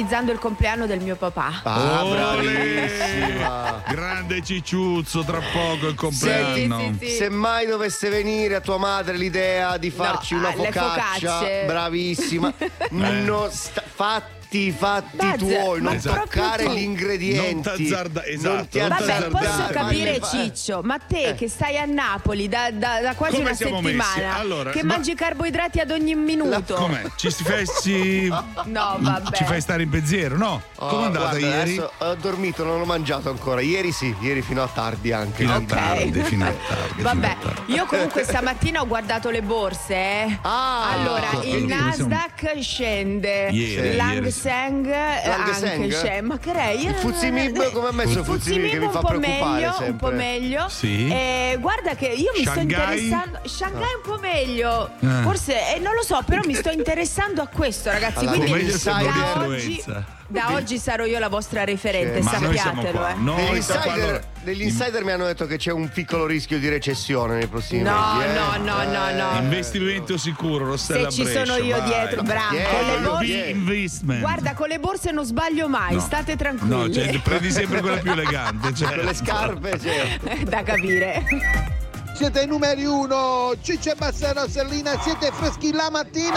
organizzando il compleanno del mio papà. Ah, Ole! bravissima. Grande cicciuzzo, tra poco il compleanno. Sì, sì, sì. Se mai dovesse venire a tua madre l'idea di farci No, una ah, le focaccia, bravissima. no, sta- fatti i fatti Beh, tuoi, non toccare gli ingredienti. Non t'azzarda- Non esatto, ti non Vabbè, t'azzardare. posso capire ma- Ciccio, ma te Eh. che stai a Napoli da, da- da quasi Come una settimana? Allora, che ma- mangi carboidrati ad ogni minuto. Com'è? Ci fessi. No, vabbè. Ci fai stare in pensiero, no? Oh, Come è andata guarda, ieri? adesso ho dormito, non ho mangiato ancora. Ieri sì, ieri fino a tardi anche. Fino a Ok. tardi, fino a tardi. Vabbè, a tardi. io comunque stamattina ho guardato le borse. eh. Ah, allora, il quello che Nasdaq scende, Ieri, l'Hang Seng eh, anche scende. Ma che lei? Il Fuzimib, come ha messo Fuzimib che mi un fa preoccupare meglio, sempre. un po' meglio. Sì. Eh, guarda che io mi sto Shanghai? interessando. Shanghai un po' meglio. Eh. Forse, eh, non lo so, però mi sto interessando a questo, ragazzi. Allora, Quindi insider. oggi, influenza. Da oggi sarò io la vostra referente, Ma noi siamo sappiatelo. qua. eh. Noi Degli siamo qua, insider, degli insider mi hanno detto che c'è un piccolo rischio di recessione nei prossimi No, mesi. eh. no, no, no, no. Investimento sicuro, Rossella Se ci sono Brescia, io vai. dietro, bravo. Yeah, Con le io borse- Investment. Guarda, con le borse non sbaglio mai, No. state tranquilli. No, cioè, prendi sempre quella più elegante. Cioè. Con le scarpe, certo. da capire. Siete i numeri uno, Ciccio e Bassero Sellina, siete freschi la mattina.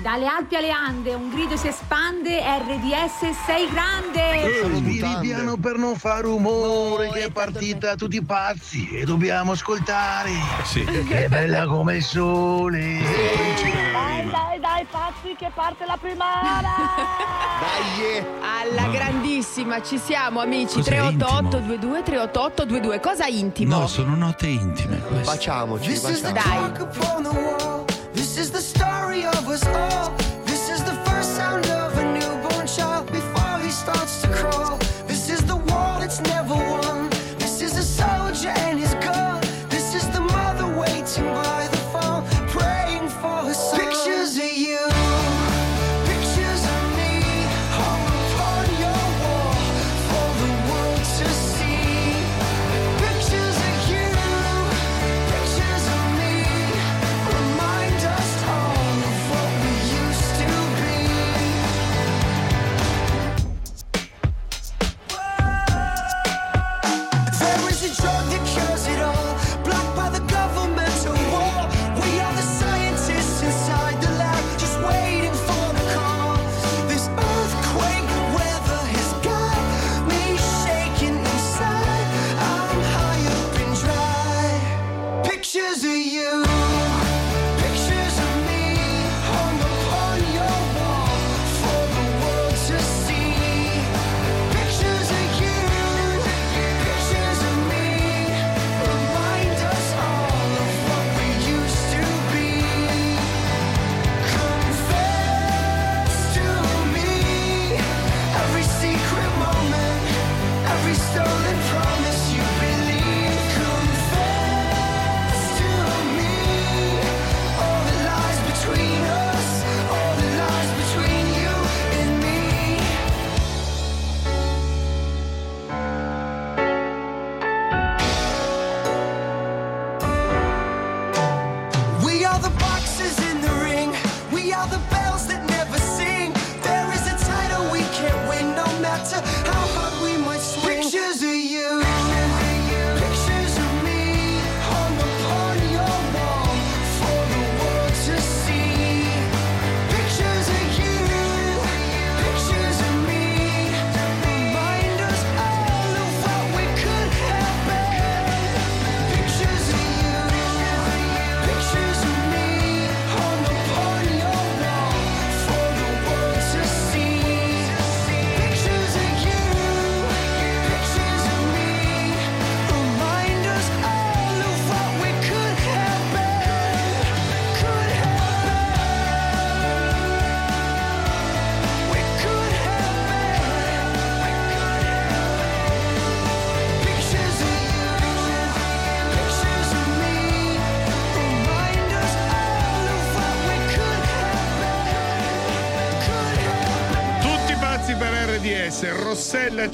Dalle Alpi alle Ande un grido si espande, RDS sei grande! Sono mutande. piano per non fare rumore, che è partita tutti pazzi e dobbiamo ascoltare. Sì. Che bella come il sole. Dai, dai, dai, pazzi, che parte la prima ora! Dai, eh. Alla grandissima, ci siamo amici. Cos'è 388 intimo? 22 388 22. Cosa intimo? No, sono note intime queste. baciamoci, This is the baciamoci. Dai.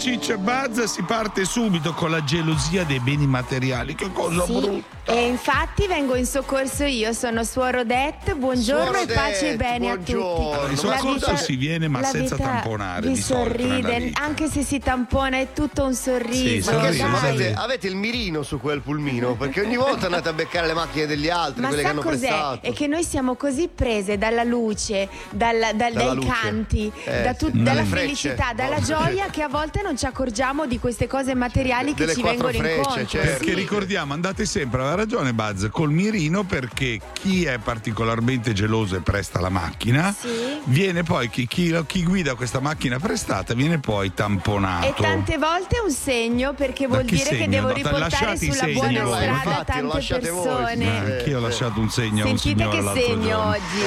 Ciccia Buzz si parte subito con la gelosia dei beni materiali. Che cosa Sì, brutta. E infatti vengo in soccorso io, sono Suor Odette, buongiorno Suor e pace e Odette, bene a buongiorno. tutti. In soccorso si viene, ma senza vita tamponare, Vi sorride, vita. anche se si tampona è tutto un sorriso. Sì, sorride. avete, avete il mirino su quel pulmino? Perché ogni volta andate a beccare le macchine degli altri, Ma quelle che sa hanno cos'è? prestato. È che noi siamo così prese dalla luce, dalla- dal- Dalla dai luce. canti, Eh, da tut- sì. dalla felicità, dalla Oh. gioia che a volte non ci accorgiamo di queste cose materiali che Delle ci vengono frecce, incontro. certo. Perché ricordiamo, andate sempre, aveva ragione Buzz, col mirino perché chi è particolarmente geloso e presta la macchina, Sì. viene poi, chi, chi- chi guida questa macchina prestata, viene poi tamponato. E tante volte è un segno perché vuol che dire che segno? devo No, riportare sulla segni buona voi. strada Infatti, tante lasciate voi. persone. Eh, Anch'io ho lasciato un segno a un Sentite signore che segno giorno. oggi.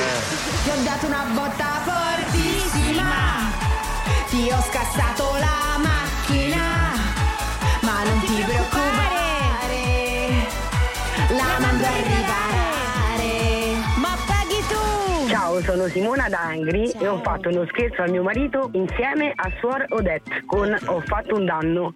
Ti ho dato una botta fortissima. Ti ho scassato la macchina. Ma non ti preoccupare. La mando a arrivare. Ma paghi tu. Ciao, sono Simona D'Angri e ho fatto uno scherzo al mio marito insieme a Suor Odette con Ho fatto un danno.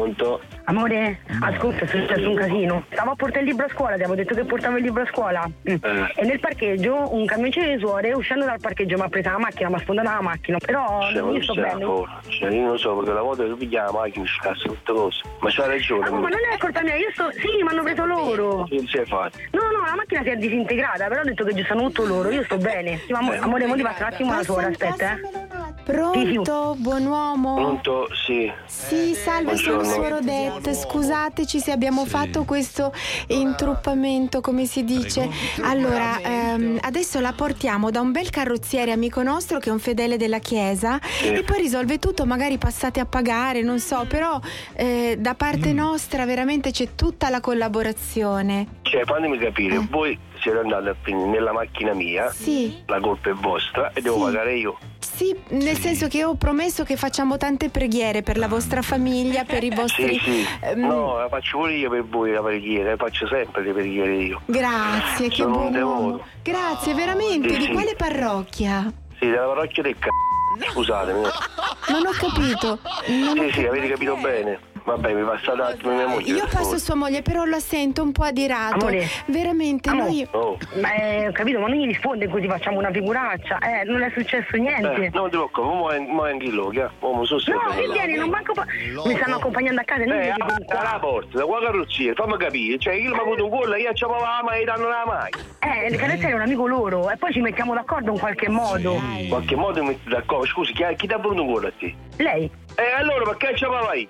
Pronto? Amore, ascolta, è successo un casino. Stavo a portare il libro a scuola, ti avevo detto che portavo il libro a scuola. Mm. E nel parcheggio un camioncino di suore uscendo dal parcheggio mi ha preso la macchina, mi ha sfondato la macchina. Però Cioè, io sto bene. Cioè, io non so perché la volta che piglia la macchina scassa tutte cose. Ma c'ha ragione. Ah, ma non è colpa mia, io sto. Sì, mi hanno preso loro. Che si è fatto? No, no, la macchina si è disintegrata, però ho detto che giusto tutto loro, io sto bene. Sì, ma amore, amore, mo ti passa un attimo la suora, aspetta, eh. Pronto, buon uomo? Pronto? Sì. Sì, salve, sono Buongiorno. Suor Odette. Scusateci se abbiamo fatto questo intruppamento, come si dice. Allora, ehm, adesso la portiamo da un bel carrozziere amico nostro che è un fedele della chiesa e poi risolve tutto, magari passate a pagare, non so, però eh, da parte nostra veramente c'è tutta la collaborazione. Cioè, fatemi capire, voi siete andati a finire nella macchina mia, Sì. la colpa è vostra e devo Sì. pagare io. Sì, nel senso che ho promesso che facciamo tante preghiere per la vostra famiglia, per i Sì, vostri... sì. ehm, No, la faccio pure io per voi la preghiera, la faccio sempre le preghiere io. Grazie, che Sono buon uomo. Grazie, veramente. Sì, Di sì. quale parrocchia? Sì, della parrocchia del c***o. Scusatemi. Non ho capito. Non ho Sì, sì, avete capito bene. Vabbè, mi passa un attimo mia moglie. Io passo sua moglie, però la sento un po' adirato. Amore. Veramente, Amore. noi. Oh. Ma eh, ho capito, ma non gli risponde così facciamo una figuraccia. Eh, non è successo niente. Eh, non ti preoccupare, è anche lì, che? Mo mi sono No, sempre che là. vieni, non manco. pa- Mi stanno accompagnando a casa e non Eh, la porta, da qua carrozziere, fammi capire. Cioè, io mi ho avuto un gol, io ci avevo la mai danno la mai. Eh, il carrozziere è un amico loro e poi ci mettiamo d'accordo in qualche modo. In qualche modo mi metti d'accordo. Scusi, chi, chi ti ha voluto un gol a te? Lei? Eh, allora perché ci aveva io?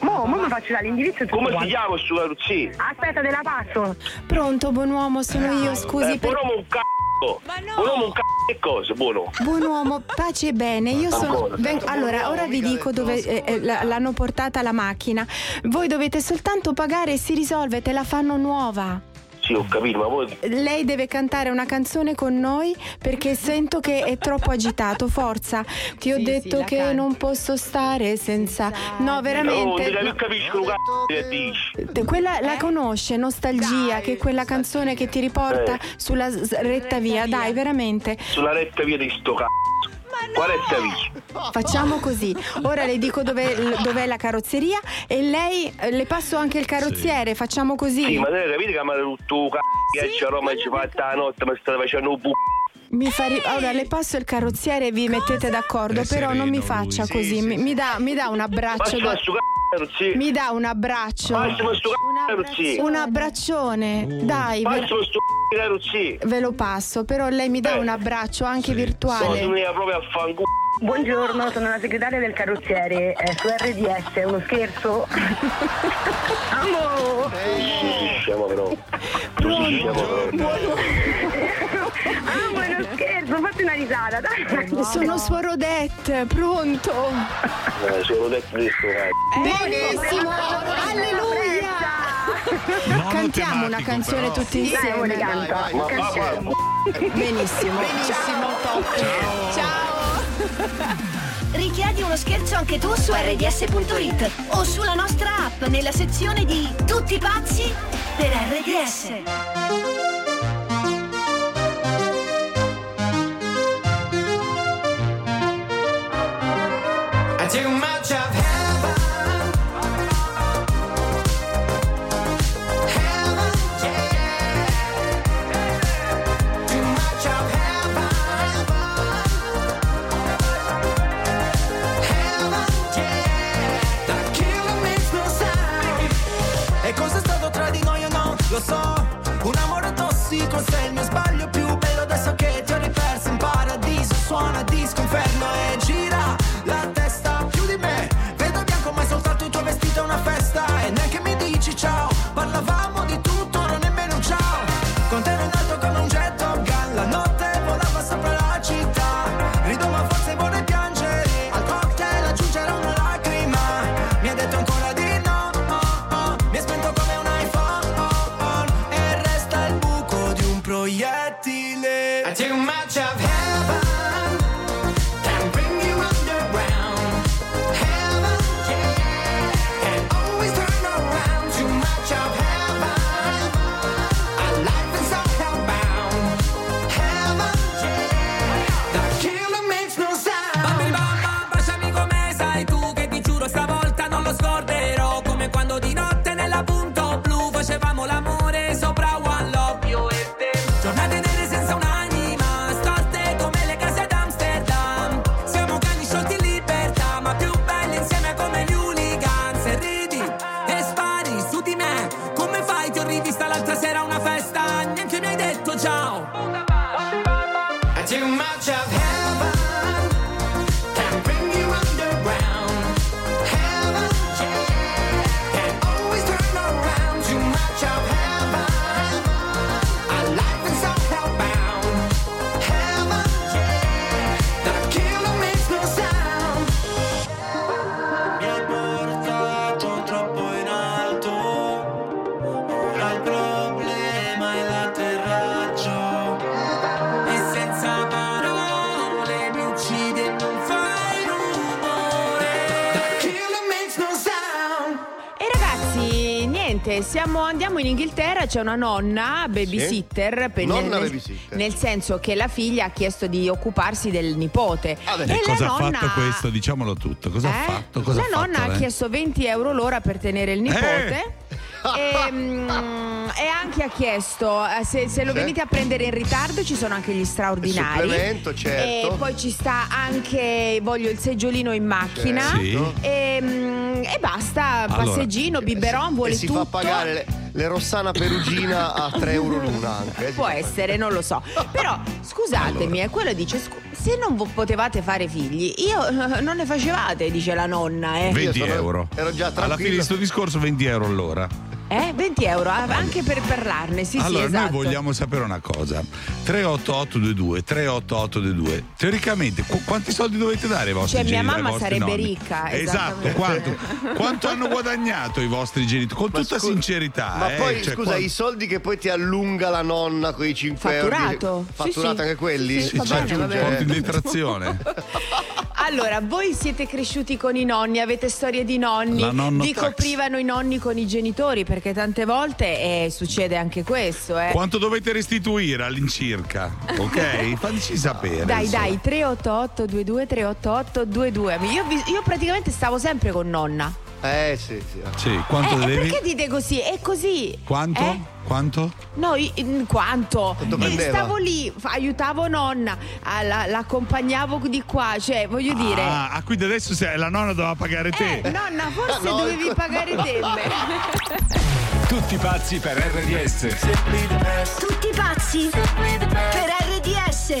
Mo, mo mi faccio dare l'indirizzo e tutto Come si quanto. chiama sto carrozziere? Aspetta, te la passo. Pronto, buon uomo, sono io, scusi. eh, per- buon uomo un c***o. Buon uomo un c***o che cosa, buono? Buon uomo, pace e bene. Io sono. Ven- Allora, ora vi dico dove eh, eh, la- l'hanno portata la macchina. Voi dovete soltanto pagare e si risolve, te la fanno nuova. Sì, ho capito, ma voi... Lei deve cantare una canzone con noi perché sento che è troppo agitato. Forza, ti ho Sì, detto sì, che canti. non posso stare senza. No, Oh, veramente. mica io capisco un c***o che dici. Quella la conosce, Nostalgia, Dai, che è quella canzone che ti riporta Eh. sulla retta via. Dai, veramente. Sulla retta via di sto c***o. Via? Facciamo così. Ora le dico dove, dov'è la carrozzeria e lei le passo anche il carrozziere. Facciamo così. Sì, ma te capite che mi ha rotto c***o che c'è a Roma e ci fatta la notte, mi state facendo un bu***o. Mi fa ri- Ora le passo il carrozziere e vi mettete d'accordo, È però non mi lui, faccia sì, così. sì, mi, sì. mi dà, mi dà un abbraccio. Da-. Mi dà un abbraccio. Massimo sto c***o carrozziere. Un abbraccione. Dai, ve, Massimo sto c***o carrozziere. ve lo passo, però lei mi dà Eh. un abbraccio anche No, tu virtuale. mi proprio a fanculo. Buongiorno, sono la segretaria del carrozziere eh, su RDS, è uno scherzo. Amo! Tu sei scemo però. Tu sei scemo però. Scherzo, fatti una risata, dai! Sono Suor Odette, pronto? Eh, sono detto di c***o. Benissimo, alleluia! Cantiamo una canzone però. tutti Dai, insieme. canta. Ma va, va, Benissimo. Benissimo, top. Ciao. Richiedi uno scherzo anche tu su rds.it o sulla nostra app nella sezione di Tutti pazzi per RDS. Siamo, andiamo in Inghilterra, c'è una nonna babysitter, per- Nonna nel, babysitter. nel senso che la figlia ha chiesto di occuparsi del nipote. Ah, e la cosa ha nonna- fatto questo? Diciamolo tutto. Cosa ha Eh? fatto? Cosa la ha fatto, nonna ha lei? chiesto 20 euro l'ora per tenere il nipote. E, mm, e anche ha chiesto eh, se, se lo Sì. venite a prendere in ritardo ci sono anche gli straordinari Il supplemento, certo. e poi ci sta anche voglio il seggiolino in macchina Sì. e, mm, e basta Allora, passeggino biberon vuole e si tutto fa pagare le, le Rossana Perugina a 3 euro l'una anche. eh, si Può fa essere, non lo so. Però scusatemi, eh, quello dice: scu- se non vo- potevate fare figli, io eh, non ne facevate, dice la nonna, eh. 20 sono- euro. ero già Alla fine di questo discorso 20 euro all'ora. Eh, 20 euro, anche per parlarne, sì, allora, sì, esatto. noi vogliamo sapere una cosa: 38822 38822. Teoricamente, qu- quanti soldi dovete dare ai vostri Cioè, mia genitori? ai mamma vostri sarebbe nonni? ricca, Esatto, quanto, quanto hanno guadagnato i vostri genitori? Con Ma tutta scu- sincerità. Ma eh, poi cioè, scusa, qua- i soldi che poi ti allunga la nonna con i 5 euro. Fatturato. Fatturato sì. anche quelli? Sì, sì, va un conto in detrazione. Allora, voi siete cresciuti con i nonni, avete storie di nonni, vi coprivano i nonni con i genitori, perché tante volte eh, succede anche questo, eh. Quanto dovete restituire all'incirca? Ok? Fateci sapere. Dai, insomma. dai, 388 22 388 22. Io, io praticamente stavo sempre con nonna. Eh sì, sì. Sì, quanto eh, devi? perché dite così? È così. Quanto? Eh? Quanto? No, in- quanto? Quanto E prendeva? stavo lì, aiutavo nonna, ah, la- l'accompagnavo di qua, cioè voglio dire. Ah, ah, quindi adesso se la nonna doveva pagare te. Eh, nonna, forse No, dovevi ecco. pagare te. Tutti pazzi per RDS. Tutti pazzi per RDS.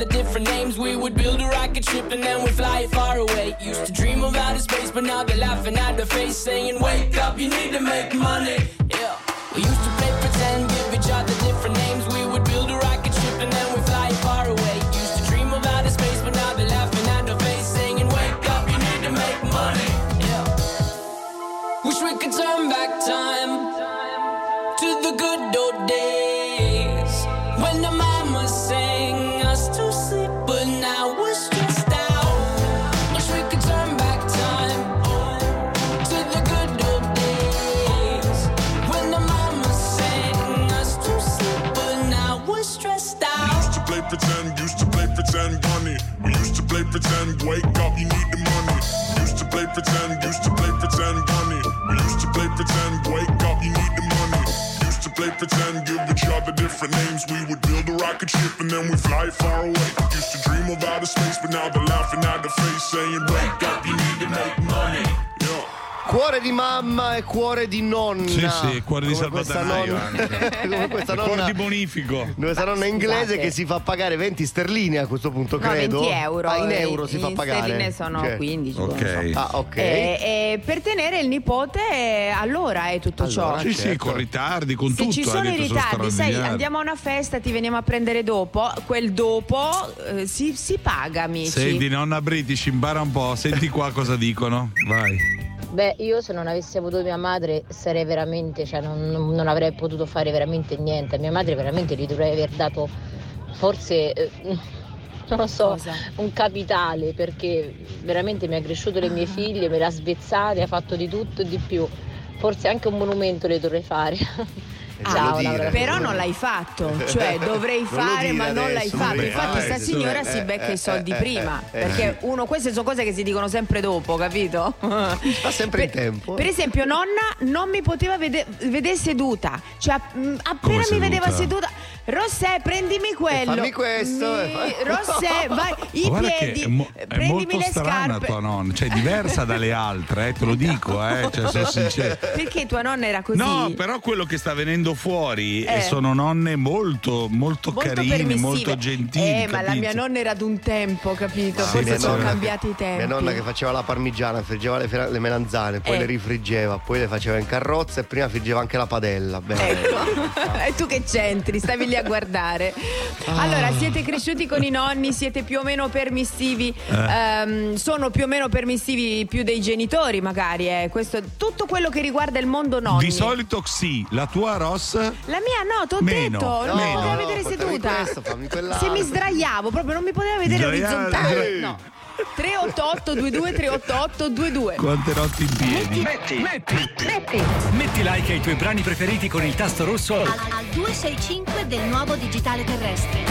other different names. We would build a rocket ship and then we'd fly it far away. Used to dream of outer space, but now they're laughing at the face, saying, Wake up, you need to make money. Yeah. Pretend, used to play pretend, bunny. We used to play pretend, wake up, you need the money. Used to play pretend, used to play pretend, bunny. We used to play pretend, wake up, you need the money. Used to play pretend, give each other different names. We would build a rocket ship and then we fly far away. Used to dream of outer space, but now they're laughing at the face, saying, wake up, you Cuore di mamma e cuore di nonna. Sì, sì, cuore di salvadanaio nonna- anche. Come questa E cuore nonna di bonifico. Questa nonna inglese che si fa pagare 20 sterline a questo punto, No, credo. 20 euro. Ah, in euro si in fa pagare. sterline sono Ok. 15. Ok. Ah, ok. E, e per tenere il nipote eh, allora è tutto ciò. Sì, sì, certo. con ritardi, con Se tutto. ci ha sono i ritardi, sai, andiamo a una festa, ti veniamo a prendere dopo, quel dopo eh, si, si paga, amici. Senti, nonna British, impara un po', senti qua cosa dicono. Vai. Beh, io se non avessi avuto mia madre sarei veramente, cioè non, non- avrei potuto fare veramente niente. A mia madre veramente gli dovrei aver dato forse, eh, non lo so, un capitale perché veramente mi ha cresciuto le mie figlie, me le ha svezzate, ha fatto di tutto e di più. Forse anche un monumento le dovrei fare. Ciao, Ah, Laura. però non l'hai fatto, cioè dovrei fare dire ma non l'hai fatto. non Infatti dire sta adesso, signora eh, si becca eh, i soldi eh, prima, eh, perché uno queste sono cose che si dicono sempre dopo, capito? Fa sempre in tempo. Per esempio, nonna non mi poteva vedere vedere seduta, cioè mh, appena Come mi seduta? vedeva seduta, Rossè, prendimi quello. fammi questo, Mi- e fa- Rossè, vai, i Guarda piedi, è, mo- è prendimi molto le strana scarpe. tua nonna, cioè diversa dalle altre, eh, te lo dico, eh, cioè, sono sincero. Perché tua nonna era così? No, però quello che sta venendo fuori Eh. eh, sono nonne molto, molto, molto carine, permissive. molto gentili. Eh, ma la capito? mia nonna era d'un tempo, capito? Sì, Forse sono nonna- cambiati i tempi. Mia nonna che faceva la parmigiana, friggeva le, le melanzane, poi Eh. le rifriggeva, poi le faceva in carrozza e prima friggeva anche la padella. Bene. Ecco. e tu che c'entri? Stavi lì a guardare. Ah. Allora, siete cresciuti con i nonni, siete più o meno permissivi, ehm, sono più o meno permissivi più dei genitori, magari. Eh. Questo tutto quello che riguarda il mondo nonni. Di solito sì, la tua Ross La mia no, t'ho Meno, detto, non mi poteva No, vedere seduta. questo. Se mi sdraiavo, proprio non mi poteva vedere Sdraiare, orizzontale. No. 388 22 388 22. quante notti in piedi. Metti, metti, metti like ai tuoi brani preferiti con il tasto rosso Al, al 265 del nuovo digitale terrestre.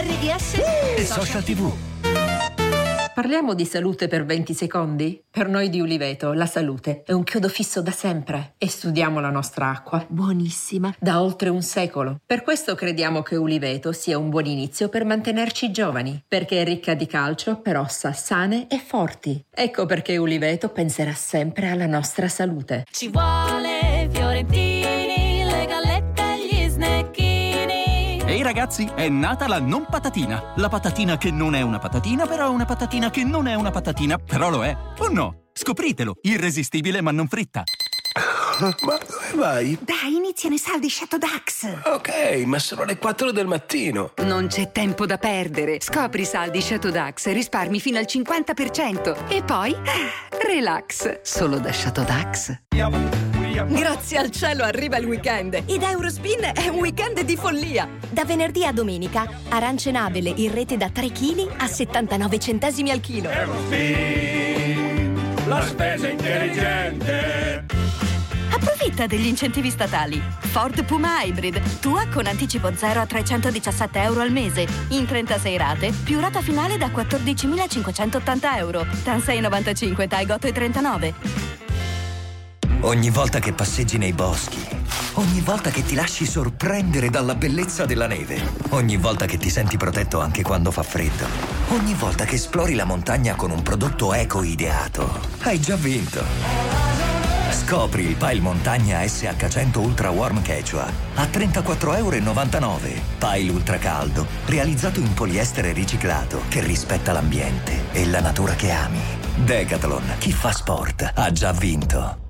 RDS e social tv. Parliamo di salute per 20 secondi? Per noi di Uliveto la salute è un chiodo fisso da sempre e studiamo la nostra acqua, buonissima, da oltre un secolo. Per questo crediamo che Uliveto sia un buon inizio per mantenerci giovani, perché è ricca di calcio per ossa sane e forti. Ecco perché Uliveto penserà sempre alla nostra salute. Ci vuole Ehi ragazzi, è nata la non patatina. La patatina che non è una patatina, però è una patatina che non è una patatina, però lo è. O no? Scopritelo, irresistibile ma non fritta. Ma dove vai? Dai, iniziano i saldi Shadow Dax. Ok, ma sono le 4 del mattino. Non c'è tempo da perdere. Scopri i saldi Shadow Dax e risparmi fino al 50%. E poi, relax. Solo da Shadow Dax. Grazie al cielo arriva il weekend ed Eurospin è un weekend di follia. Da venerdì a domenica, arance nabele in rete da 3 kg a 79 centesimi al chilo. La spesa intelligente. Approfitta degli incentivi statali. Ford Puma Hybrid, tua con anticipo 0 a 317 euro al mese, in 36 rate, più rata finale da 14.580 euro. TAN 695, TAI 39. Ogni volta che passeggi nei boschi, ogni volta che ti lasci sorprendere dalla bellezza della neve, ogni volta che ti senti protetto anche quando fa freddo, ogni volta che esplori la montagna con un prodotto eco ideato, hai già vinto. Scopri il Pile Montagna SH100 Ultra Warm Quechua a 34,99 euro. Pile Ultra Caldo, realizzato in poliestere riciclato che rispetta l'ambiente e la natura che ami. Decathlon, chi fa sport ha già vinto.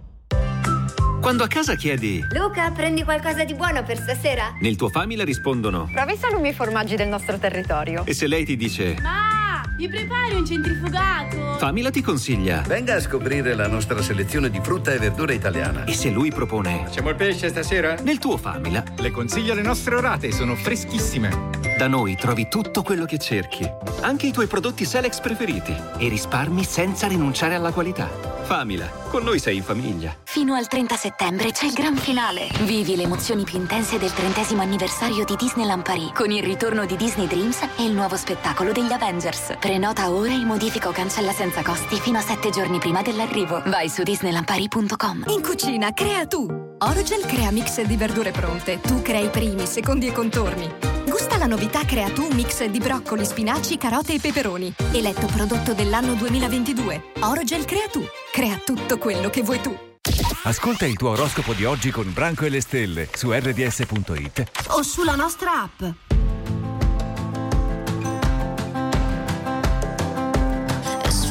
Quando a casa chiedi Luca, prendi qualcosa di buono per stasera? nel tuo famiglia rispondono Provi i salumi formaggi del nostro territorio. e se lei ti dice Ma, mi prepari un centrifugato? Famila ti consiglia Venga a scoprire la nostra selezione di frutta e verdura italiana. e se lui propone Facciamo il pesce stasera? nel tuo Famila Le consiglio le nostre orate, sono freschissime. da noi trovi tutto quello che cerchi anche i tuoi prodotti Selex preferiti e risparmi senza rinunciare alla qualità Famila, con noi sei in famiglia Fino al 30 settembre c'è il gran finale. Vivi le emozioni più intense del trentesimo anniversario di Disneyland Paris con il ritorno di Disney Dreams e il nuovo spettacolo degli Avengers. Prenota ora e modifica o cancella senza costi fino a sette giorni prima dell'arrivo. Vai su disneylandparis.com. In cucina, crea tu. Orogel crea mix di verdure pronte. Tu crei primi, secondi e contorni. Gusta la novità Crea tu mix di broccoli, spinaci, carote e peperoni. Eletto prodotto dell'anno 2022. Orogel crea tu. Crea tutto quello che vuoi tu. Ascolta il tuo oroscopo di oggi con Branco e le stelle su rds.it O sulla nostra app.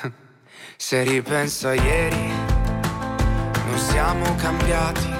Se ripenso a ieri, non siamo cambiati.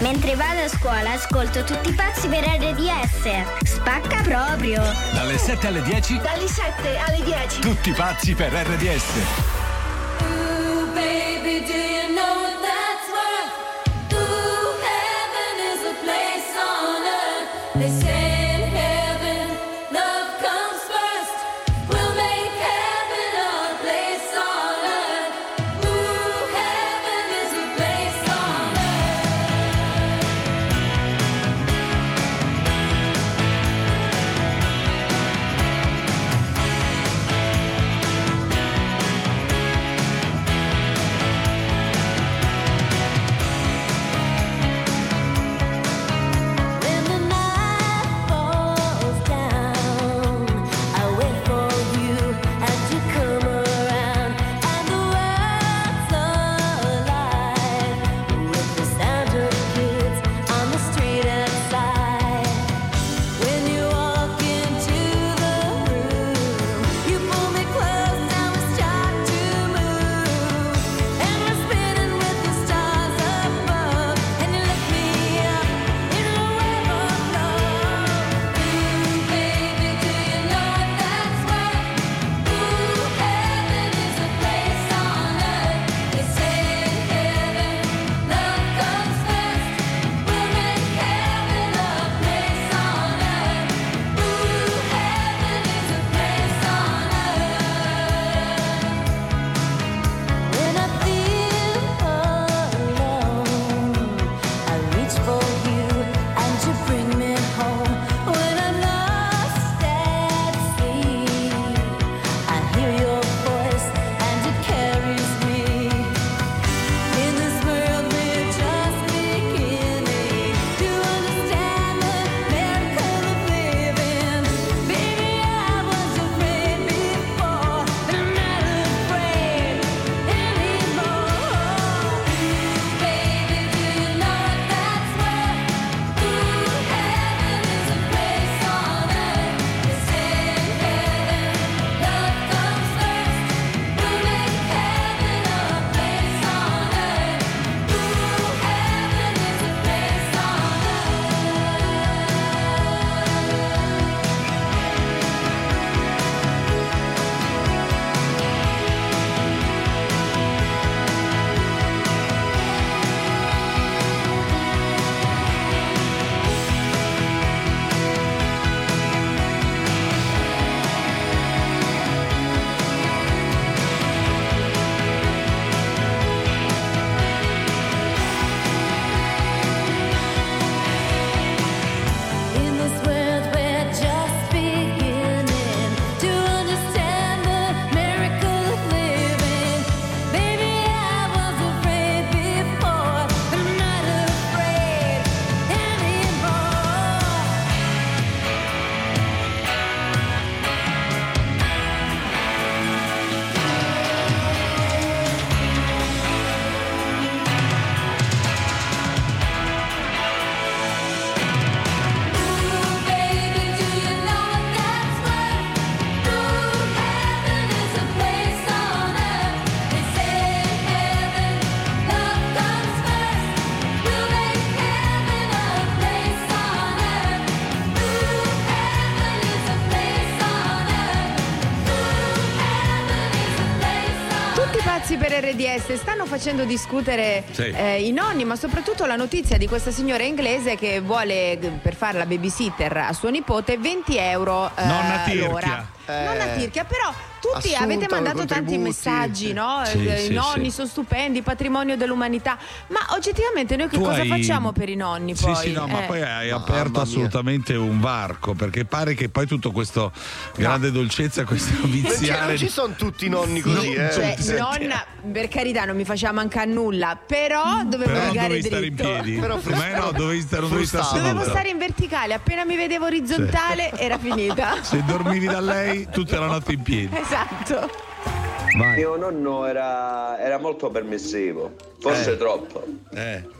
Mentre vado a scuola ascolto tutti i pazzi per RDS. Spacca proprio. Dalle 7 alle 10, Dalle 7 alle 10. tutti pazzi per RDS. RDS stanno facendo discutere Sì. eh, i nonni, ma soprattutto la notizia di questa signora inglese che vuole per fare la babysitter a suo nipote 20 euro eh, Nonna Tirchia. l'ora. Eh. Nonna Tirchia, però Assunta avete mandato tanti messaggi, no? Sì, Eh, sì, I nonni sì. sono stupendi, patrimonio dell'umanità. Ma oggettivamente noi che Tu cosa hai- facciamo per i nonni Sì, poi? sì, no, ma Eh. poi hai Mamma aperto assolutamente un varco perché pare che poi tutto questo grande dolcezza, questo Non, viziare. non ci sono tutti i nonni così, No, eh. Cioè, nonna, per carità, non mi faceva mancare nulla, però dovevo Però non rigare dovevi stare in dritto. piedi. Però Ma no, dovevi stare, non dovevi stare. Dovevo stare in verticale, appena mi vedevo orizzontale era finita. Se dormivi da lei tutta la notte in piedi. Esatto. Mio nonno era, era molto permissivo, forse Eh. troppo. Eh.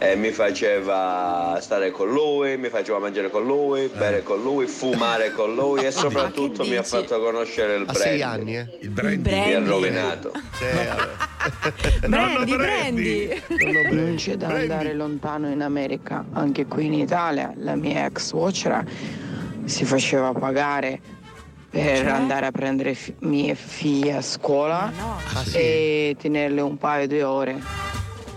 E mi faceva stare con lui, mi faceva mangiare con lui, bere con lui, fumare con lui e soprattutto mi ha fatto conoscere il A sei brandy. anni, eh. Il brandy. brandy. Mi ha rovinato. Sì, vabbè. Brandy, Brandy. Non c'è da andare lontano in America, anche qui in Italia la mia ex suocera si faceva pagare per Cioè? andare a prendere fi- mie figlie a scuola Ah, sì? e tenerle un paio di ore.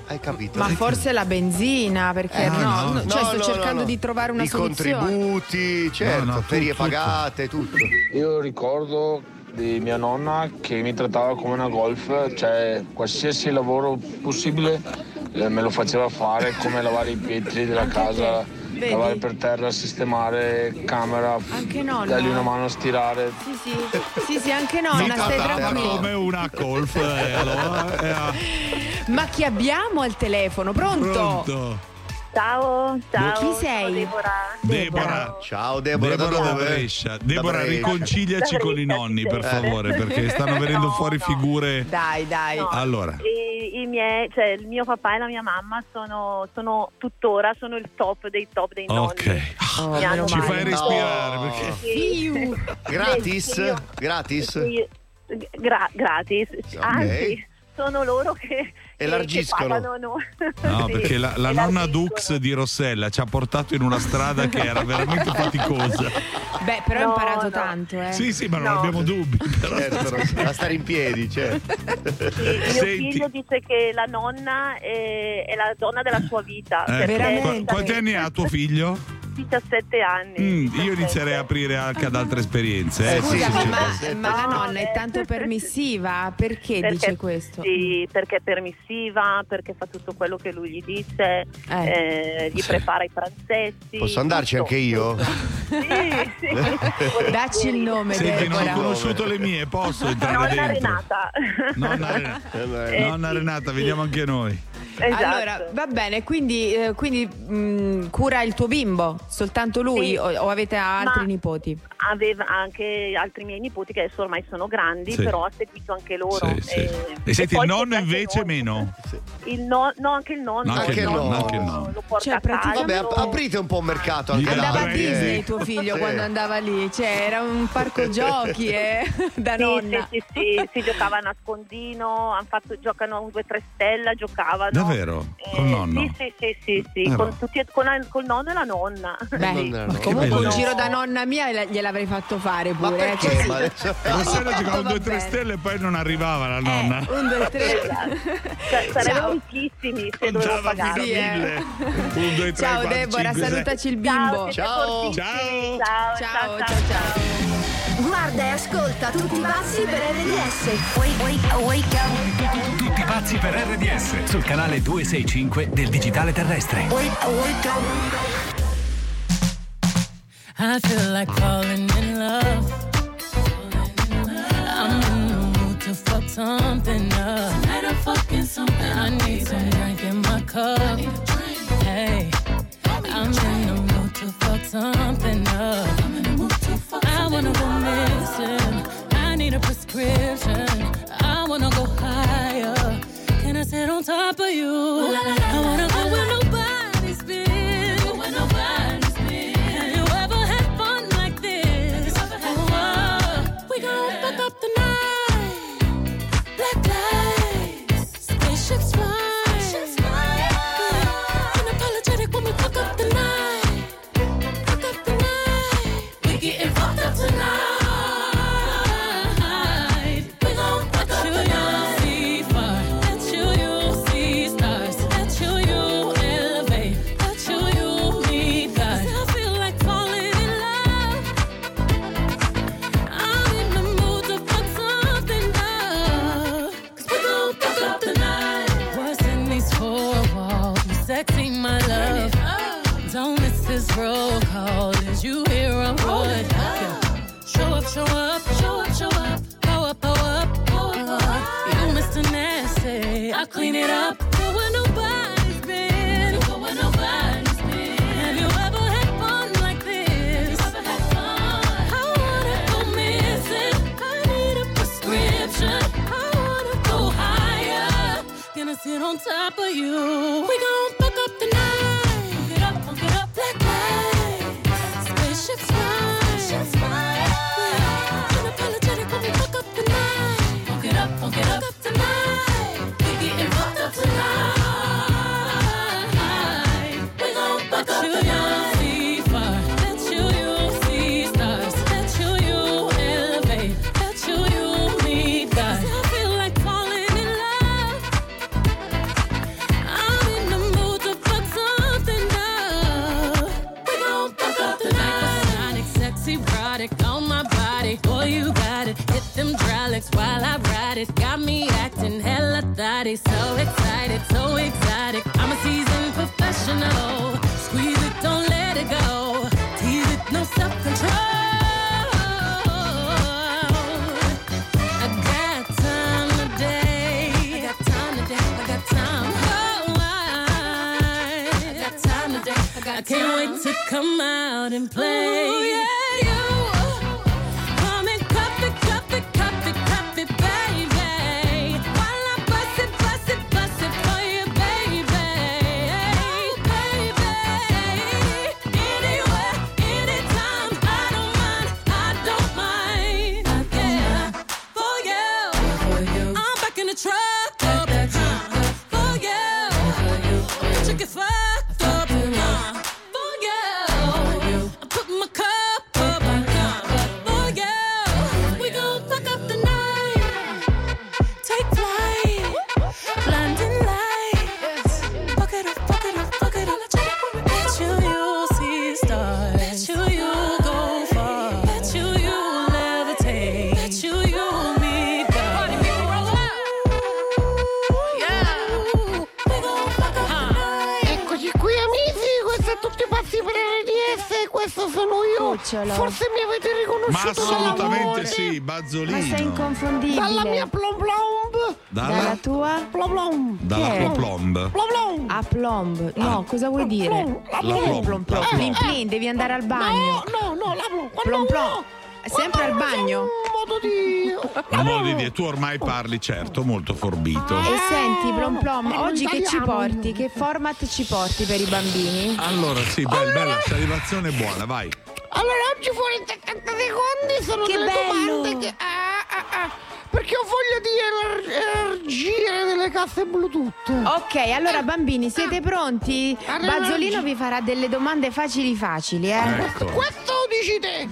Hai capito? Ma forse la benzina, perché Eh, no, no. no, cioè No, sto no, cercando no, no. di trovare una I soluzione. contributi, certo, No, no, ferie tutto, pagate, tutto. Io ricordo di mia nonna che mi trattava come una golf, cioè qualsiasi lavoro possibile eh, me lo faceva fare, come lavare i vetri della casa, Vedi? lavare per terra, sistemare camera, Anche nonna. dargli una mano a stirare. Sì, sì, sì, sì, anche nonna, Mi stai tranquillo. come una golf. eh, allora, eh, Ma chi abbiamo al telefono? Pronto? pronto. Ciao, ciao. Chi sei? Deborah. Debora. Ciao Deborah, da Deborah da dove? Brescia. Deborah, Brescia. riconciliaci Da con i nonni, sì, per sì. favore, perché stanno venendo No, fuori no. figure. Dai, dai. No. Allora, I, i miei, cioè il mio papà e la mia mamma sono, sono tuttora sono il top dei top dei nonni. ok. Oh, Ci fai respirare perché. Sì. Gratis? Io- Gratis? io- gra- gratis, anzi sono loro che, che pagano. No, Sì, perché la, la nonna. Dux di Rossella ci ha portato in una strada che era veramente faticosa. Beh, però No, imparato no. tanto, eh. Sì, sì, ma non No. abbiamo dubbi. Certo, a stare in piedi, certo. Mio Senti. figlio dice che la nonna è, è la donna della sua vita. Eh, perché qu- quanti anni ha tuo figlio? 17 anni. Mm, io inizierei a aprire anche ad altre esperienze. eh, sì, Scusami, sì, ma, ma la nonna è tanto permissiva? Perché, Perché- dice questo? Sì, perché è permissiva, perché fa tutto quello che lui gli dice, eh, gli Sì. prepara i pranzetti. Posso andarci tutto, anche io? Sì, sì. Dacci il nome, Senti, non ho conosciuto le mie, posso entrare Nonna dentro? Renata. Nonna Renata, Eh, Nonna sì. Renata, vediamo anche noi. Esatto. Allora, va bene, quindi, eh, quindi, mh, cura il tuo bimbo, soltanto lui Sì. o, o avete altri Ma- nipoti? Aveva anche altri miei nipoti che adesso ormai sono grandi, Sì. però ha seguito anche loro. Sì, sì. E, E senti, poi il nonno anche invece meno. Il no, no, anche il nonno. No, anche il nonno, anche il nonno. Lo porta Cioè, casa. Vabbè, ap- aprite un po' un mercato anche Andava là, a Disney tuo figlio Sì. quando andava lì, cioè era un parco giochi eh, da Sì, nonna. sì, sì, sì, si giocava a nascondino, hanno fatto, giocano a un 2-3 stella, giocavano. Davvero? Eh, Col nonno? Sì, sì, sì, sì, sì, Eh, con, no. tutti, con, col nonno e la nonna. Beh, nonna. comunque un giro da nonna mia la- gliel'avrei fatto fare Ma pure. eh, perché? così. Ma adesso- Rossella giocava un Va 2-3 bene. stelle e poi non arrivava la Eh, nonna. un, due, tre. Cioè, sarebbero ricchissimi se dovevo pagare. Sì, eh. Un, due, tre, Ciao quattro, Deborah, cinque, sei. salutaci il bimbo. Ciao. Ciao. Ciao, Ciao, ciao, ciao, ciao. Guarda e ascolta tutti pazzi per RDS. Wake, wake, wake up. Tutti pazzi per RDS sul canale 265 del digitale terrestre. Wake, wake up. I feel like falling in love. I'm in the mood to fuck something up. Tonight I'm fucking something I need some drink in my cup. Hey, I'm in the mood to fuck something up. I wanna go missing. I need a prescription. I wanna go higher. Can I sit on top of you? Hella thotty. So excited, so exotic. I'm a seasoned professional. Squeeze it, don't let it go. Tease it, no self control. I got time today. I got time today. I got time. Oh, I, I got time today. I got I can't wait to come out and play. Sì, Ma sei inconfondibile. Dalla mia plom plom. Dalla Dalla, tua? Plom plom. dalla è? Plomb. Plom plom. A plomb. No, cosa vuoi dire? plom, la plomb. Plom plom. Plin plomb. plin, devi andare al bagno. No, no, no, la plom. Plom plom. Sempre al bagno. Un modo di... Un modo di dire, tu ormai parli certo, molto forbito. E senti, Plom Plom, oggi che ci porti? Che format ci porti per i bambini? Allora, sì, bella, bella salivazione buona, vai. Allora, oggi fuori in 70 secondi sono Che delle bello. domande che... ah, ah, ah, perché ho voglia di elargire delle casse Bluetooth. Ok, allora bambini, siete pronti? Arriva- Bazzolino vi farà delle domande facili facili, eh? Ecco. Questo dici te.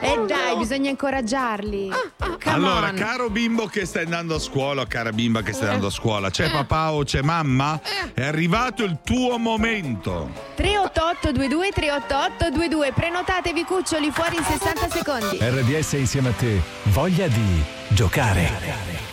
E dai, bisogna incoraggiarli. Come Allora, on. caro bimbo che stai andando a scuola, o cara bimba che stai andando a scuola, c'è papà o c'è mamma? È arrivato il tuo momento. 388 22 388 22 Prenotatevi cuccioli fuori in 60 secondi. RDS insieme a te. Voglia di giocare.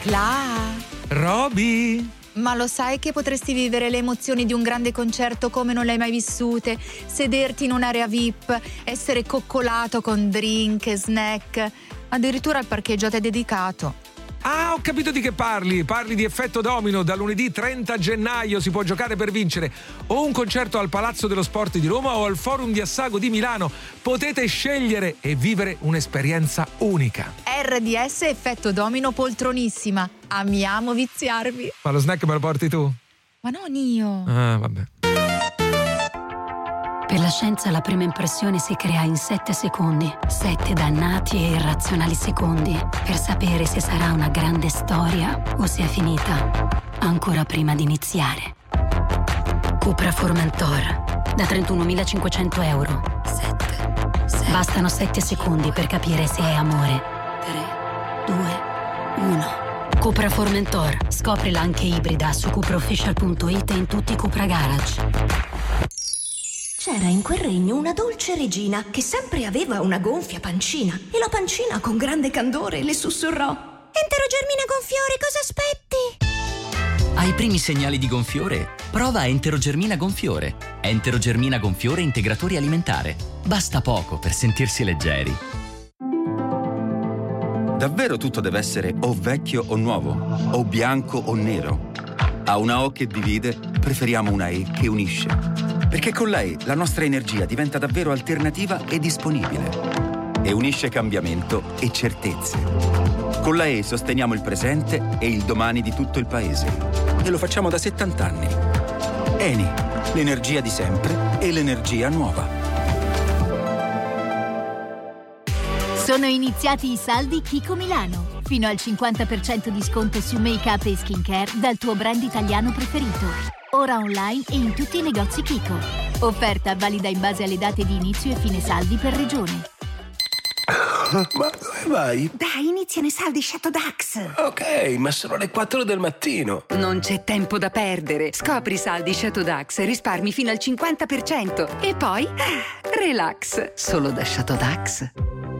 Cla. Roby. Ma lo sai che potresti vivere le emozioni di un grande concerto come non le hai mai vissute? Sederti in un'area VIP, essere coccolato con drink snack. Addirittura il parcheggio a te dedicato. Ah, ho capito di che parli. Parli di effetto domino. Da lunedì 30 gennaio si può giocare per vincere o un concerto al Palazzo dello Sport di Roma o al Forum di Assago di Milano. Potete scegliere e vivere un'esperienza unica. RDS effetto domino poltronissima. Amiamo viziarvi. Ma lo snack me lo porti tu? Ma non io. Ah, vabbè. Per la scienza la prima impressione si crea in 7 secondi. 7 dannati e irrazionali secondi per sapere se sarà una grande storia o se è finita ancora prima di iniziare. Cupra Formentor da 31.500 euro. 7. Bastano 7 secondi per capire se è amore. 3, 2, 1. Cupra Formentor. Scoprila anche ibrida su cupraofficial.it e in tutti i Cupra Garage. C'era in quel regno una dolce regina che sempre aveva una gonfia pancina e la pancina con grande candore le sussurrò Entero Germina Gonfiore, cosa aspetti? Ai primi segnali di gonfiore, prova Enterogermina Gonfiore. Enterogermina Gonfiore integratori alimentare. Basta poco per sentirsi leggeri. Davvero tutto deve essere o vecchio o nuovo, o bianco o nero. A una O che divide, preferiamo una E che unisce. Perché con E la nostra energia diventa davvero alternativa e disponibile. E unisce cambiamento e certezze. Con la E sosteniamo il presente e il domani di tutto il paese. E lo facciamo da 70 anni. Eni, l'energia di sempre e l'energia nuova. Sono iniziati i saldi Kiko Milano. Fino al 50% di sconto su make-up e skincare dal tuo brand italiano preferito. Ora online e in tutti i negozi Kiko. Offerta valida in base alle date di inizio e fine saldi per regione. Ma dove vai? Dai, iniziano i saldi Shadow Dax. Ok, ma sono le 4 del mattino. Non c'è tempo da perdere. Scopri i saldi Shadow Dax e risparmi fino al 50%. E poi, ah, relax. Solo da Shadow Dax.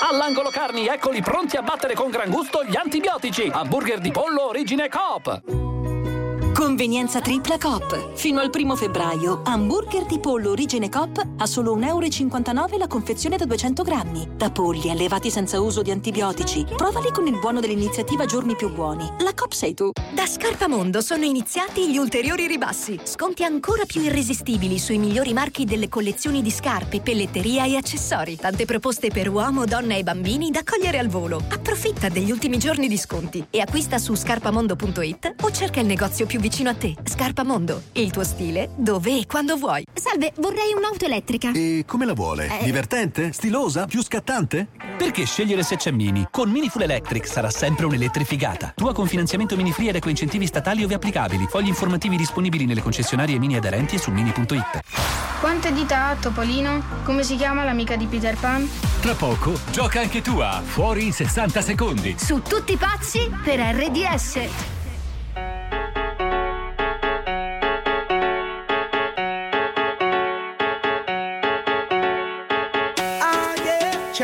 All'angolo carni, eccoli pronti a battere con gran gusto gli antibiotici. Hamburger di pollo origine Coop. Convenienza tripla Coop. Fino al primo febbraio, hamburger di pollo origine Coop a solo 1,59 euro la confezione da 200 grammi. Da polli allevati senza uso di antibiotici. Provali con il buono dell'iniziativa Giorni più buoni. La Coop sei tu. Da Scarpamondo sono iniziati gli ulteriori ribassi. Sconti ancora più irresistibili sui migliori marchi delle collezioni di scarpe, pelletteria e accessori. Tante proposte per uomo, donna e bambini da cogliere al volo. Approfitta degli ultimi giorni di sconti e acquista su scarpamondo.it o cerca il negozio più vicino a te. Scarpamondo, il tuo stile dove e quando vuoi. Salve, vorrei un'auto elettrica. E come la vuole? Eh. Divertente? Stilosa? Più scattante? Perché scegliere se c'è Mini? Con Mini Full Electric sarà sempre un'elettrificata. Tua con finanziamento Mini Free ed ecoincentivi statali ove applicabili. Fogli informativi disponibili nelle concessionarie Mini aderenti e su mini.it. Quante dita ha Topolino? Come si chiama l'amica di Peter Pan? Tra poco gioca anche tu a Fuori in 60 secondi. Su tutti pazzi per RDS.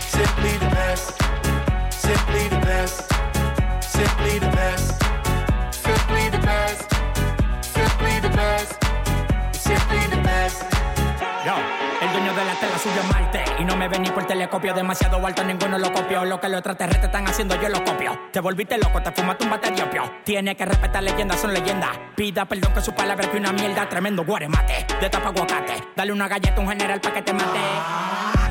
Simply el dueño de la tela subió a Marte Y no me ven ni por telescopio Demasiado alto, ninguno lo copió Lo que los extraterrestres están haciendo, yo lo copio Te volviste loco, te fumaste un bate de opio Tiene que respetar leyendas, son leyendas Pida perdón que su palabra es que una mierda Tremendo guaremate, de tapa aguacate Dale una galleta a un general pa' que te mate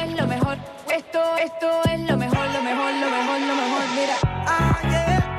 es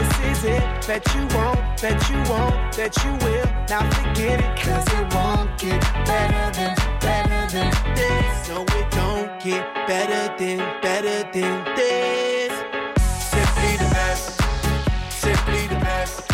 mejor, is it? Bet you won't, bet you won't, bet you will. Now forget it, cause it won't get better than, better than this. No, it don't get better than, better than this. Simply the best, simply the best,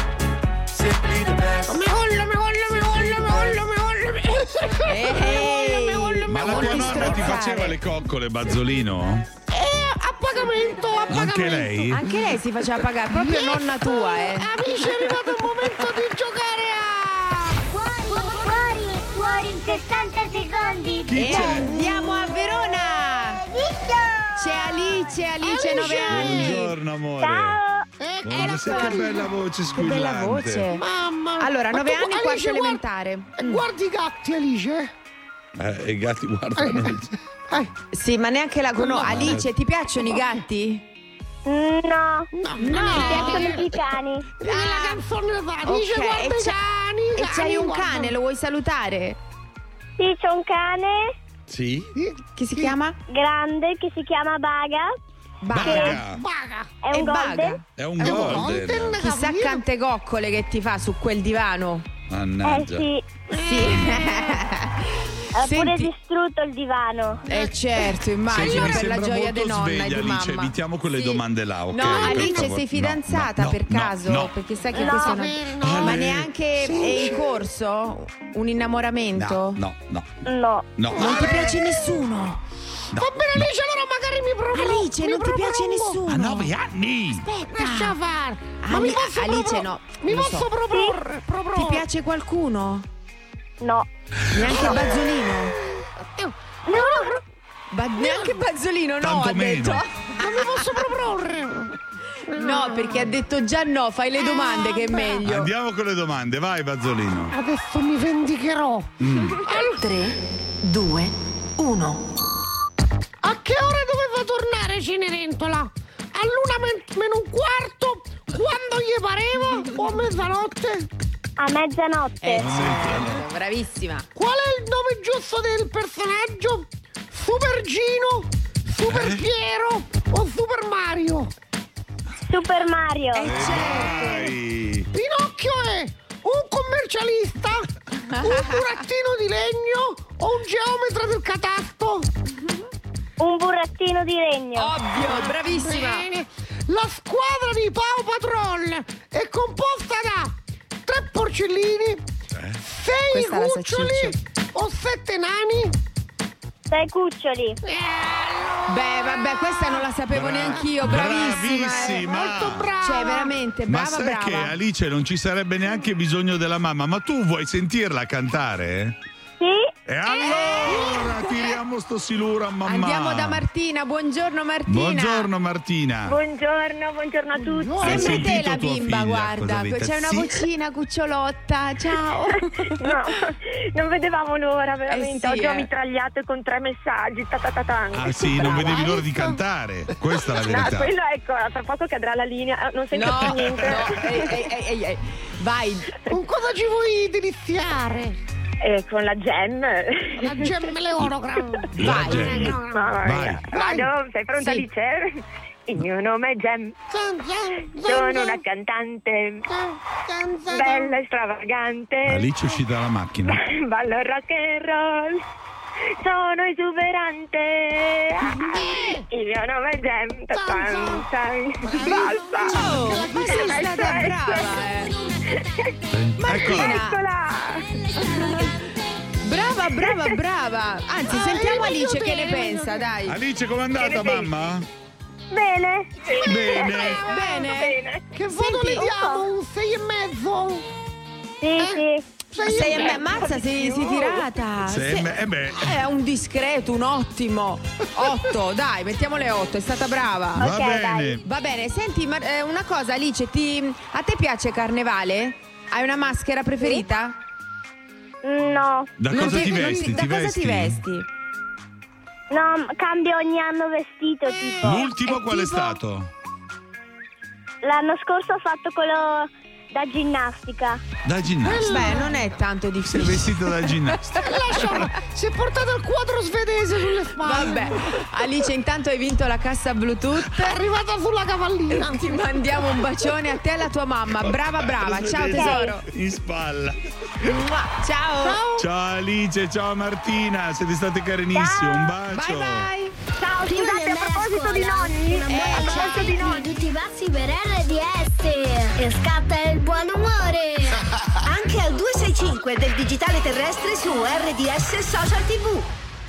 simply the best. Lo mejor, lo mejor, lo mejor, lo mejor, lo mejor, lo mejor. Ehi, Ma la tua nonna ti faceva le coccole, Bazzolino? Eh, pagamento, a pagamento. Anche lei? Anche lei si faceva pagare, proprio nonna tua, eh. Amici, è arrivato il momento di giocare a... Fuori, fuori in 60 secondi. E andiamo a Verona! C'è Alice, Alice, 9 anni. Buongiorno, amore. Buonasera, che bella voce Che squillante. bella voce. Mamma. Allora, Ma 9 tu- anni, Alice, quarto guarda- elementare. Guardi i gatti, Alice. Eh, I gatti guardano. Sì, ma neanche la conosco. Alice, ti piacciono i gatti? No, no, mi piacciono i cani. La canzone Alice, Ok, guarda e i cani, E cani, c'hai un guarda. cane, lo vuoi salutare? Sì, c'è un cane Sì? Che si chiama? grande che si chiama Baga. Baga. Baga. È un Baga. golden. È un golden. Chissà quante coccole che ti fa su quel divano. Eh Mannaggia. sì, Sì. ha pure Senti- distrutto il divano. Eh certo, immagino Senti, mi per la gioia di nonna e sveglia, di Alice. mamma. Evitiamo quelle Sì. domande là, ok? No, Per Alice, favore. sei No, fidanzata no, per no, caso? no. Perché sai che No, questo non... no. Ma neanche è in corso un innamoramento? No, no, No. no. Non ti piace nessuno? Va bene, Alice, allora magari mi provo. Alice, non ti piace nessuno? A nove anni! Aspetta. Lascia fare. Ma Ali- mi posso Alice propro- no. Mi posso so. proporre? proporre. Ti piace qualcuno? No. Neanche Bazzolino? No. Ba- neanche Bazzolino, no, Tanto ha meno. detto. Non mi posso proporre. No, perché ha detto già no, fai le domande che è meglio. Andiamo con le domande, vai Bazzolino. Adesso mi vendicherò. Mm. 3, 2, 1. A che ora doveva tornare Cenerentola? All'una men- meno un quarto? Quando gli pareva? O a mezzanotte? A mezzanotte. Eh, certo, bravissima. Qual è il nome giusto del personaggio? Super Gino? Super Piero? O Super Mario? Super Mario. Eh, certo. Pinocchio è un commercialista? Un burattino di legno? O un geometra del catasto? Un burattino di legno. Ovvio, bravissima. Bene. La squadra di Pau Patrol è composta da tre porcellini, sei Questa la sa cuccioli o sette nani? Sei cuccioli. Beh, vabbè, questa non la sapevo neanch'io, bravissima. eh. Bravissima. Molto brava. Cioè, veramente, Ma brava, sai brava. che Alice non ci sarebbe neanche bisogno della mamma, ma tu vuoi sentirla cantare? Sì? E allora tiriamo sto siluro a mamma. Andiamo da Martina, buongiorno Martina. Buongiorno Martina. Buongiorno, buongiorno a tutti. Hai Sembra te la bimba, figlia, guarda, c'è una Sì. vocina cucciolotta, ciao. No, non vedevamo l'ora, veramente. Eh sì, Oggi ho eh. mitragliato con tre messaggi. Ta ta ta ta. Ah sì, non vedevi l'ora di cantare. Questa è la No, verità. quello ecco, tra poco cadrà la linea, eh, non sento No, più no, niente. ehi, ehi, ehi, ehi, ehi. Vai. Con cosa ci vuoi deliziare? Eh, con la gem. La gemme orogram. La Vai. gente. Mamma mia. Vai. Vado, sei pronta Sì. Alice? Il mio nome è Gem, sono una cantante bella e stravagante. Alice è uscita dalla macchina. Ballo rock and roll, sono esuberante. Il mio nome è Gem. Basta. Oh, ma sei stata brava, eh. Eccola. Brava, brava, brava. Anzi, sentiamo Alice che ne pensa, dai. Alice, com'è andata mamma? Bene. Bene. Bene. Che voto Senti, le diamo? Un sei e mezzo? Sì, sì. Sei e me- mazza, sei, sei tirata. Sei me- eh beh. È un discreto, un ottimo. Otto, dai, mettiamo le otto, è stata brava. Va Ok, bene. dai. Va bene, senti, ma- eh, una cosa, Alice, ti- a te piace Carnevale? Hai una maschera preferita? No. Da Non cosa ti, non vesti? da ti cosa vesti? ti vesti? No, cambio ogni anno vestito, tipo. L'ultimo E qual è tipo? stato? L'anno scorso ho fatto quello Da ginnastica. Da ginnastica. Beh, non è tanto Sei difficile. vestito da ginnastica. Lascialo, si è portato il quadro svedese sulle spalle. Vabbè, Alice, intanto hai vinto la cassa Bluetooth. È arrivata sulla cavallina. Ti mandiamo un bacione a te e alla tua mamma. Brava, brava. Ciao tesoro. In spalla. Mua. Ciao. Ciao Alice, ciao Martina, siete state carinissime. Un bacio. Bye bye. Ciao, scusate, di a proposito di nonni, eh, a proposito di nonni, tutti i passi per RDS e scatta il buon umore. Anche al 265 del digitale terrestre su RDS Social TV.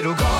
little girl.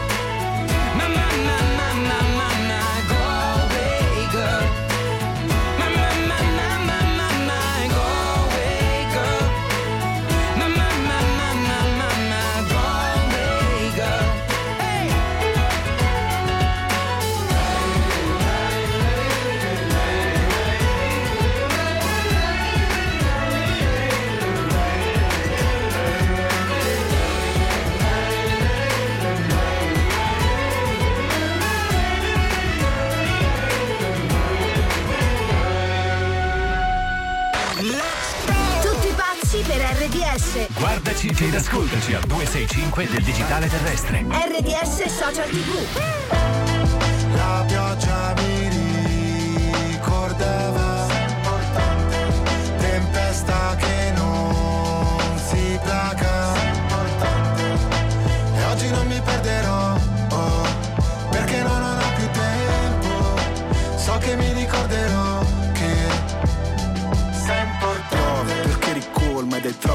My, my, my, my, RDS. Guardaci ed ascoltaci al 265 del digitale terrestre. RDS Social TV. La pioggia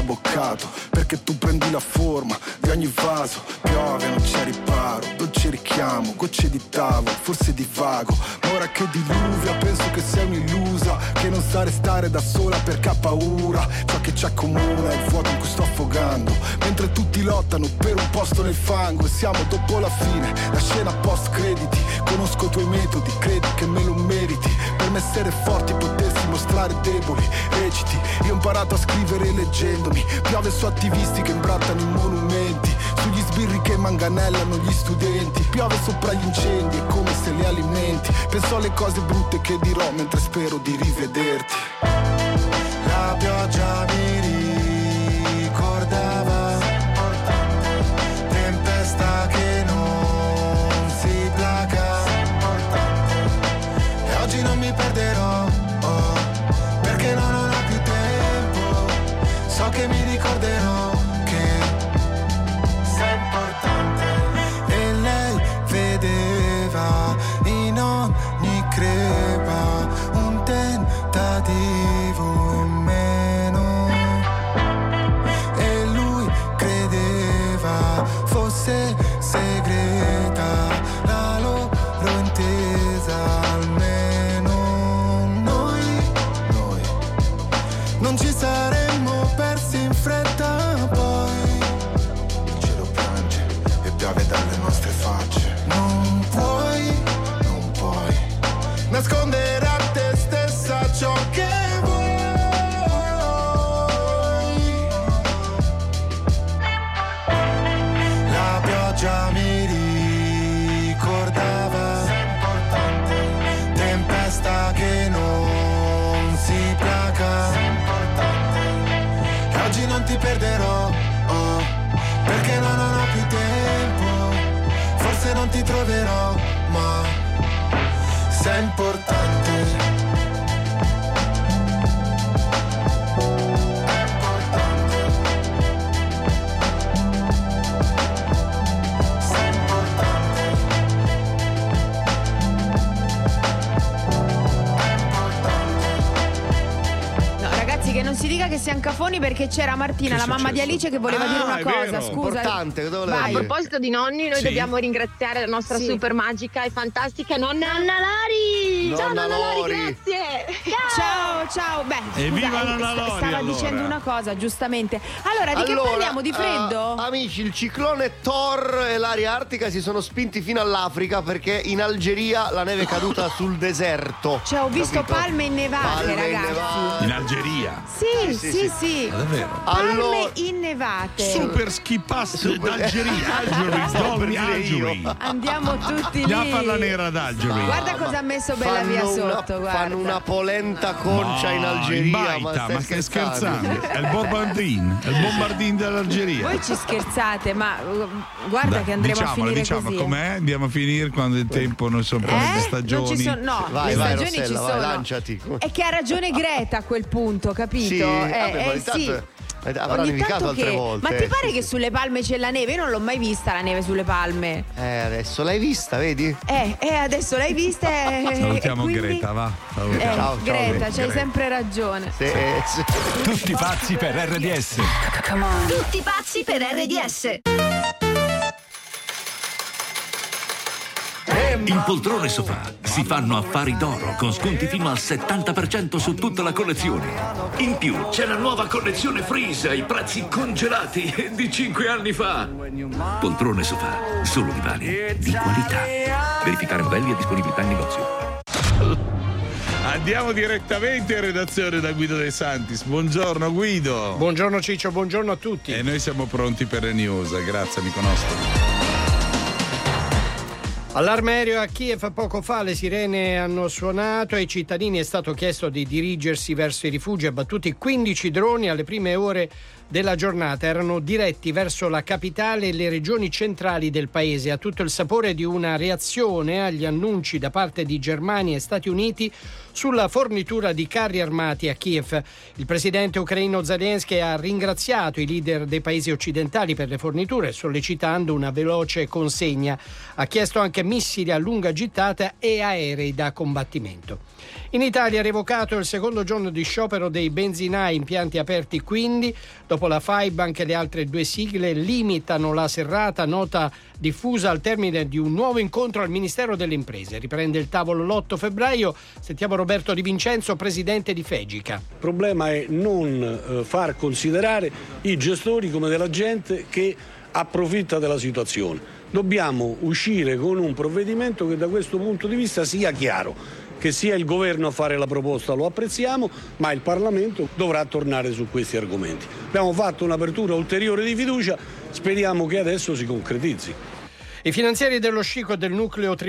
traboccato Perché tu prendi la forma di ogni vaso Piove non c'è riparo, dolce richiamo Gocce di tavolo, forse divago Ma ora che diluvia penso che sei un'illusa Che non sa restare da sola perché ha paura. Ciò che ci accomuna è il vuoto in cui sto affogando. Mentre tutti lottano per un posto nel fango E siamo dopo la fine, la scena post crediti. Conosco i tuoi metodi, credi che me lo meriti. Per me essere forti potersi mostrare deboli Reciti, io ho imparato a scrivere leggendomi. Piove su attivisti che imbrattano i monumenti. Sugli sbirri che manganellano gli studenti Piove sopra gli incendi, è come se li alimenti. Penso alle cose brutte che dirò mentre spero di rivederti. La pioggia mi che siamo cafoni perché c'era Martina, Che la mamma di? Alice, che voleva Ah, dire una è cosa. vero. Scusa. Importante? A proposito di nonni, noi Sì. dobbiamo ringraziare la nostra Sì. super magica e fantastica nonna Nonna Lori! Ciao Nonna nonna Lori, Lori. grazie! Ciao, ciao. Beh, Evviva scusa, Nonna st- Lori, Stava allora. dicendo una cosa, giustamente. Allora, di che Allora, parliamo? Di freddo? eh, amici, il ciclone Thor e l'aria artica si sono spinti fino all'Africa perché in Algeria la neve è caduta sul deserto. Cioè, ho visto Capito? palme innevate, Palme ragazzi. innevate. In Algeria. Sì, sì, sì. sì. Ah, davvero? Palme Allora- innevate. Super ski pass d'Algeria. Algeria, io. Algeria. Andiamo tutti lì. Andiamo a farla nera d'Algeria. Guarda cosa ha messo Bella Via Fanno una- sotto, guarda. Fanno una polenta concia in Algeria. baita, ma stai scherzando? È il bombardin, è il bombardin dell'Algeria. Voi ci scherzate, ma uh, guarda Dai, che andremo diciamolo, a finire diciamo così. eh. com'è? Andiamo a finire quando il tempo non sono proprio Eh? le stagioni. Non ci sono, no, Vai, le vai, stagioni ci Rossella, vai, sono. lanciati. È che ha ragione Greta a quel punto, capito? Sì, eh, vabbè, ma eh, intanto sì. Eh, avrà Ogni nevicato altre che- volte. Ma ti pare che sulle palme c'è la neve? Io non l'ho mai vista la neve sulle palme. Eh, adesso l'hai vista, vedi? Eh, eh adesso l'hai vista e, Salutiamo quindi... Greta, va. Eh, Salutiamo. Ciao, ciao, Greta, Greta. c'hai sempre ragione. Sì, sì. Tutti pazzi per RDS. Tutti pazzi per RDS. In poltrone sofà si fanno affari d'oro con sconti fino al 70% su tutta la collezione. In più c'è la nuova collezione Freeze ai prezzi congelati di 5 anni fa. Poltrone sofà, solo divani di qualità. Verificare modelli e disponibilità in negozio. Andiamo direttamente in redazione da Guido De Santis. Buongiorno Guido. Buongiorno Ciccio, buongiorno a tutti. E noi siamo pronti per le news. Grazie amico nostro. Allarme aereo a Kiev poco fa, le sirene hanno suonato ai cittadini è stato chiesto di dirigersi verso i rifugi abbattuti 15 droni alle prime ore della giornata. Erano diretti verso la capitale e le regioni centrali del paese. Ha tutto il sapore di una reazione agli annunci da parte di Germania e Stati Uniti sulla fornitura di carri armati a Kiev. Il presidente ucraino Zelensky ha ringraziato i leader dei paesi occidentali per le forniture, sollecitando una veloce consegna. Ha chiesto anche missili a lunga gittata e aerei da combattimento. In Italia è revocato il secondo giorno di sciopero dei benzinai, impianti aperti quindi. Dopo la FIBE anche le altre due sigle limitano la serrata, nota diffusa al termine di un nuovo incontro al Ministero delle Imprese. Riprende il tavolo l'8 febbraio. Sentiamo Roberto Di Vincenzo, presidente di Fegica. Il problema è non eh, far considerare i gestori come della gente che approfitta della situazione. Dobbiamo uscire con un provvedimento che da questo punto di vista sia chiaro. Che sia il governo a fare la proposta lo apprezziamo, ma il Parlamento dovrà tornare su questi argomenti. Abbiamo fatto un'apertura ulteriore di fiducia, speriamo che adesso si concretizzi. I finanzieri dello Scico del nucleo tributario